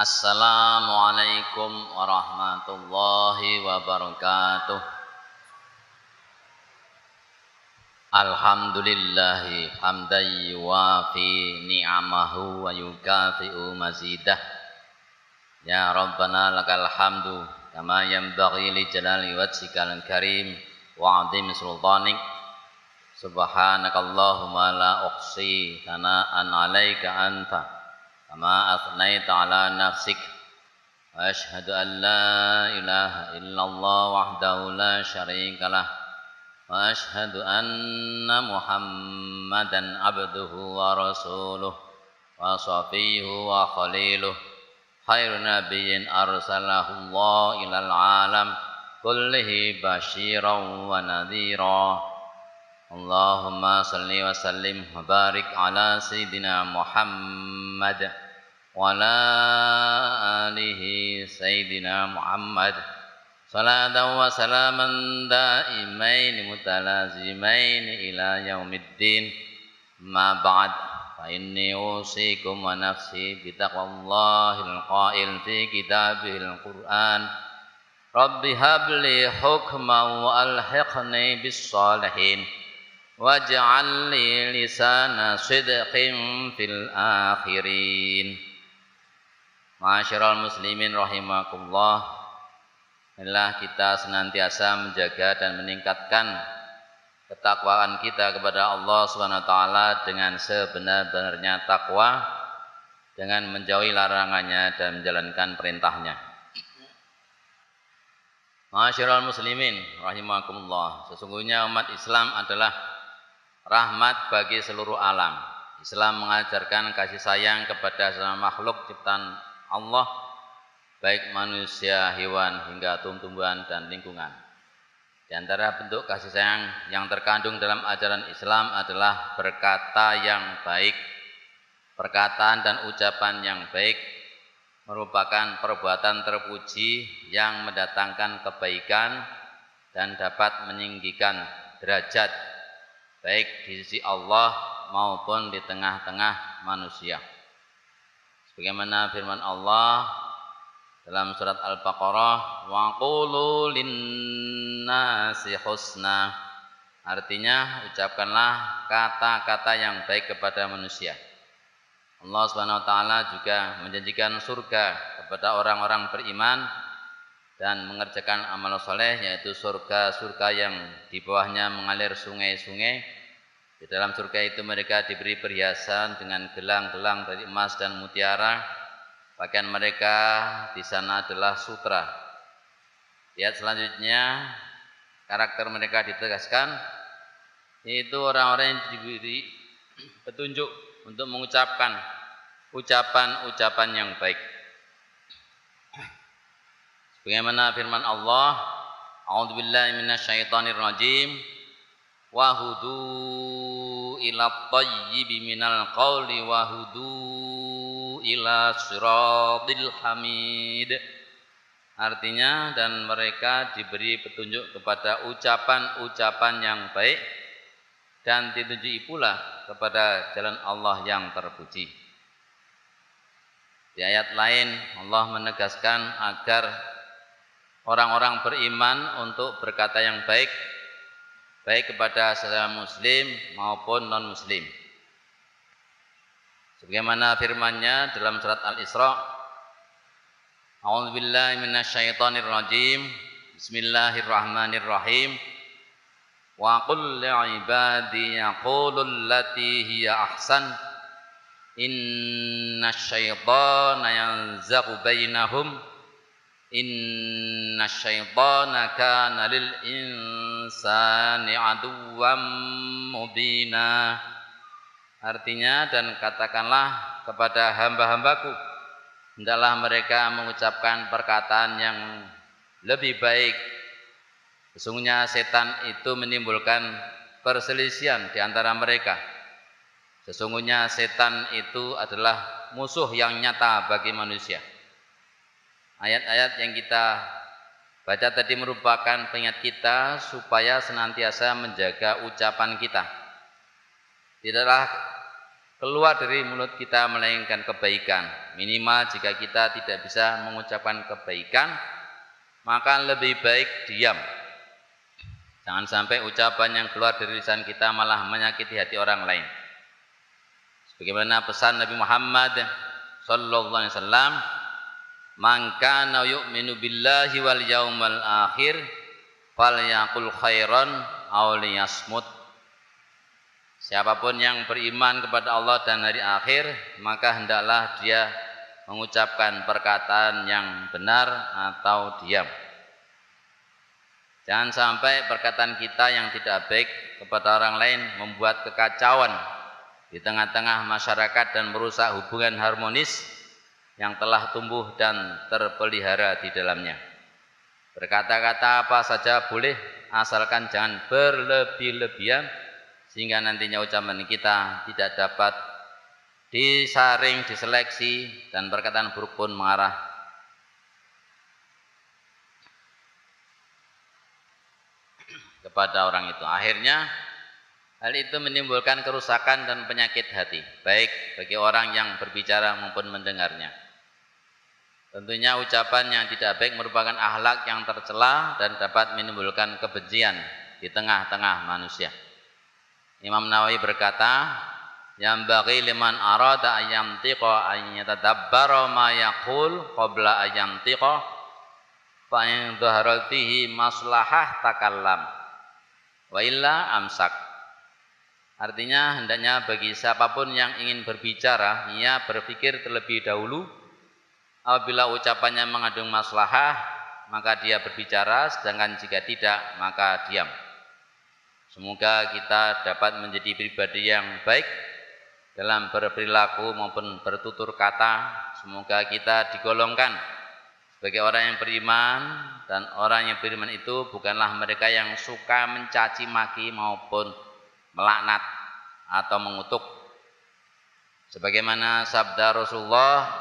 Assalamualaikum warahmatullahi wabarakatuh. Alhamdulillahi hamdan yuwafi ni'amahu wa yukafi'u mazidah. Ya Rabbana lakal hamdu kama yanbaghi li jalali wajhikal karim wa 'azimi sultanik. Subhanakallahumma la uqsi thana'an 'alaika anta كما أثنيت على نفسك. وأشهد أن لا إله إلا الله وحده لا شريك له. وأشهد أن محمدا عبده ورسوله وصفيه وخليله. خير نبي أرسله الله إلى العالم كله بشيرا ونذيرا. اللهم صل وسلم وبارك على سيدنا محمد. وعلى آله سيدنا محمد. صلاة وسلاما دائمين متلازمين إلى يوم الدين. ما بعد فإني أوصيكم ونفسي بتقوى الله القائل في كتابه القرآن. رب هب لي حكما وألحقني بالصالحين. واجعل لي لسان صدق في الآخرين. Masyarul muslimin rahimakumullah Inilah kita senantiasa menjaga dan meningkatkan ketakwaan kita kepada Allah SWT dengan sebenar-benarnya takwa dengan menjauhi larangannya dan menjalankan perintahnya. Masyarul muslimin rahimakumullah Sesungguhnya umat Islam adalah rahmat bagi seluruh alam. Islam mengajarkan kasih sayang kepada semua makhluk ciptaan Allah baik manusia, hewan hingga tumbuhan dan lingkungan. Di antara bentuk kasih sayang yang terkandung dalam ajaran Islam adalah berkata yang baik. Perkataan dan ucapan yang baik merupakan perbuatan terpuji yang mendatangkan kebaikan dan dapat meninggikan derajat baik di sisi Allah maupun di tengah-tengah manusia. Sebagaimana firman Allah dalam surat Al-Baqarah, "Wa qulu lin-nasi husna." Artinya, ucapkanlah kata-kata yang baik kepada manusia. Allah Subhanahu wa taala juga menjanjikan surga kepada orang-orang beriman dan mengerjakan amal soleh yaitu surga-surga yang di bawahnya mengalir sungai-sungai di dalam surga itu mereka diberi perhiasan dengan gelang-gelang dari emas dan mutiara. Pakaian mereka di sana adalah sutra. Lihat selanjutnya karakter mereka ditegaskan yaitu orang-orang yang diberi petunjuk untuk mengucapkan ucapan-ucapan yang baik. Sebagaimana firman Allah, A'udzubillahi minasyaitonirrajim. Wahudu ila tayyibi minal qawli wa hudu ila siratil hamid Artinya dan mereka diberi petunjuk kepada ucapan-ucapan yang baik dan ditunjuki pula kepada jalan Allah yang terpuji. Di ayat lain Allah menegaskan agar orang-orang beriman untuk berkata yang baik baik kepada sesama muslim maupun non muslim. Sebagaimana firman-Nya dalam surat Al-Isra, A'udzu billahi minasyaitonir rajim. Bismillahirrahmanirrahim. Wa qul li'ibadi yaqulu allati hiya ahsan. Inna syaitana yanzaghu bainahum Inna syaitana kana lil insani aduwam mubina. Artinya dan katakanlah kepada hamba-hambaku Hendaklah mereka mengucapkan perkataan yang lebih baik. Sesungguhnya setan itu menimbulkan perselisihan di antara mereka. Sesungguhnya setan itu adalah musuh yang nyata bagi manusia Ayat-ayat yang kita baca tadi merupakan pengingat kita supaya senantiasa menjaga ucapan kita. Tidaklah keluar dari mulut kita melainkan kebaikan. Minimal jika kita tidak bisa mengucapkan kebaikan, maka lebih baik diam. Jangan sampai ucapan yang keluar dari lisan kita malah menyakiti hati orang lain. Sebagaimana pesan Nabi Muhammad sallallahu alaihi wasallam, "Man kana yu'minu billahi wal yaumal akhir falyaqul khairan aw liyasmut." Siapa pun yang beriman kepada Allah dan hari akhir, maka hendaklah dia mengucapkan perkataan yang benar atau diam. Jangan sampai perkataan kita yang tidak baik kepada orang lain membuat kekacauan di tengah-tengah masyarakat dan merusak hubungan harmonis yang telah tumbuh dan terpelihara di dalamnya. Berkata-kata apa saja boleh asalkan jangan berlebih-lebihan sehingga nantinya ucapan kita tidak dapat disaring, diseleksi dan perkataan buruk pun mengarah kepada orang itu. Akhirnya hal itu menimbulkan kerusakan dan penyakit hati, baik bagi orang yang berbicara maupun mendengarnya. Tentunya ucapan yang tidak baik merupakan akhlak yang tercela dan dapat menimbulkan kebencian di tengah-tengah manusia. Imam Nawawi berkata, yang bagi liman arada ayam tiko an yatadabbara ma yaqul qabla ayam tiko fa in maslahah takallam wa illa amsak artinya hendaknya bagi siapa pun yang ingin berbicara ia berpikir terlebih dahulu apabila ucapannya mengandung maslahah maka dia berbicara sedangkan jika tidak maka diam Semoga kita dapat menjadi pribadi yang baik dalam berperilaku maupun bertutur kata. Semoga kita digolongkan sebagai orang yang beriman dan orang yang beriman itu bukanlah mereka yang suka mencaci maki maupun melaknat atau mengutuk. Sebagaimana sabda Rasulullah,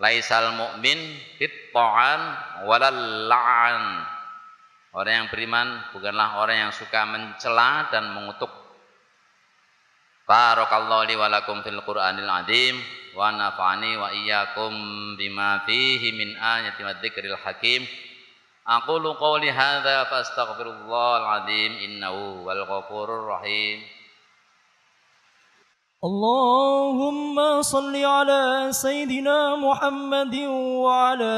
laisal mu'min fit ta'an walal la'an Orang yang beriman bukanlah orang yang suka mencela dan mengutuk. Barakallahu li wa fil Qur'anil azim wa nafa'ani wa iyyakum bima fihi min ayati wa hakim. Aqulu qawli hadza fastaghfirullahal azim innahu wal ghafurur rahim. اللهم صل على سيدنا محمد وعلى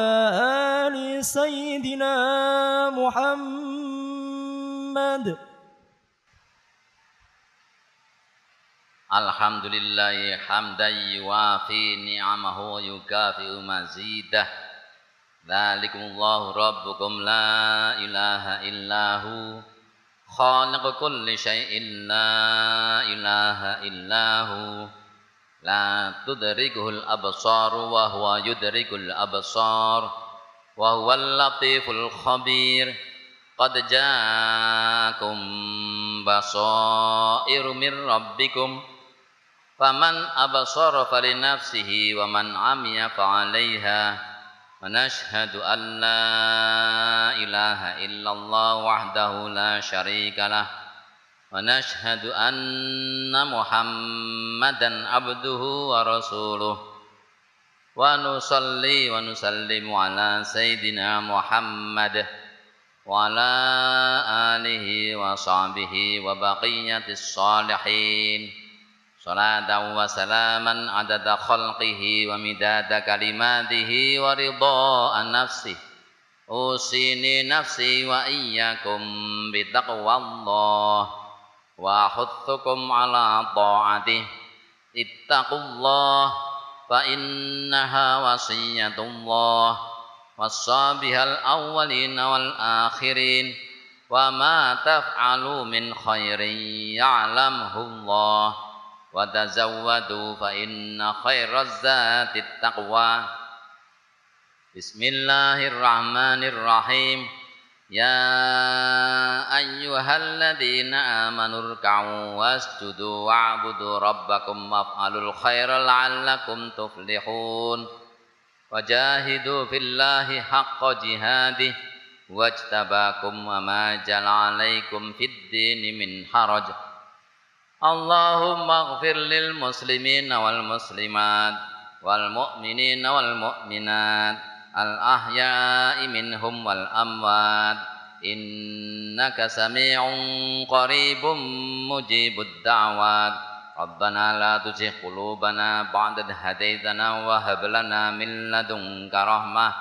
آل سيدنا محمد. الحمد لله حمدا يوافي نعمه ويكافئ مزيده ذلكم الله ربكم لا إله إلا هو خالق كل شيء لا إله إلا هو. لا تدركه الأبصار وهو يدرك الأبصار وهو اللطيف الخبير. قد جاءكم بصائر من ربكم فمن أبصر فلنفسه ومن عمي فعليها. ونشهد أن لا إله إلا الله وحده لا شريك له. ونشهد أن محمدا عبده ورسوله. ونصلي ونسلم على سيدنا محمد وعلى آله وصحبه وبقية الصالحين. salatan wa salaman adada khalqihi wa midada kalimatihi wa ridhaan nafsih usini nafsi wa iyyakum bitaqwallah wa huthukum ala ta'atih ittaqullah fa innaha wasiyatullah. Wasabihal awwalin wal akhirin. Wa ma taf'alu min khairin ya'lamhu Allah وتزودوا فإن خير الزاد التقوى. بسم الله الرحمن الرحيم. يا أيها الذين آمنوا اركعوا واسجدوا واعبدوا ربكم وافعلوا الخير لعلكم تفلحون. وجاهدوا في الله حق جهاده واجتباكم وما جل عليكم في الدين من حرج. اللهم اغفر للمسلمين والمسلمات والمؤمنين والمؤمنات الأحياء منهم والأموات إنك سميع قريب مجيب الدعوات ربنا لا تزغ قلوبنا بعد إذ هديتنا وهب لنا من لدنك رحمة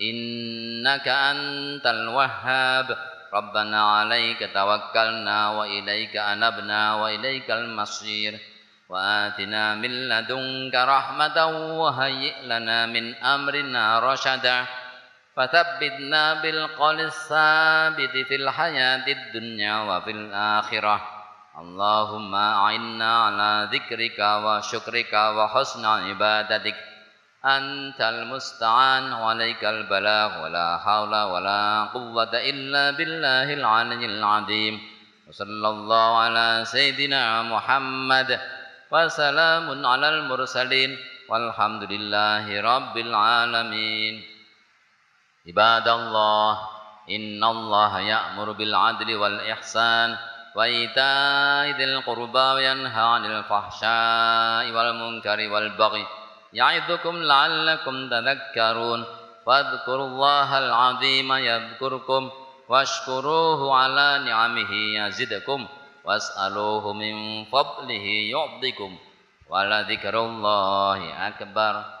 إنك أنت الوهاب ربنا عليك توكلنا وإليك أنبنا وإليك المصير. وآتنا من لدنك رحمة وهيئ لنا من أمرنا رشدا. فثبتنا بالقول الثابت في الحياة الدنيا وفي الآخرة. اللهم أعنا على ذكرك وشكرك وحسن عبادتك. أنت المستعان وعليك البلاغ ولا حول ولا قوة إلا بالله العلي العظيم. وصلى الله على سيدنا محمد وسلام على المرسلين. والحمد لله رب العالمين. عباد الله إن الله يأمر بالعدل والإحسان وإيتاء ذي القربى وينهى عن الفحشاء والمنكر والبغي. يعظكم لعلكم تذكرون فاذكروا الله العظيم يذكركم واشكروه على نعمه يزدكم واسألوه من فضله يعطكم ولذكر الله أكبر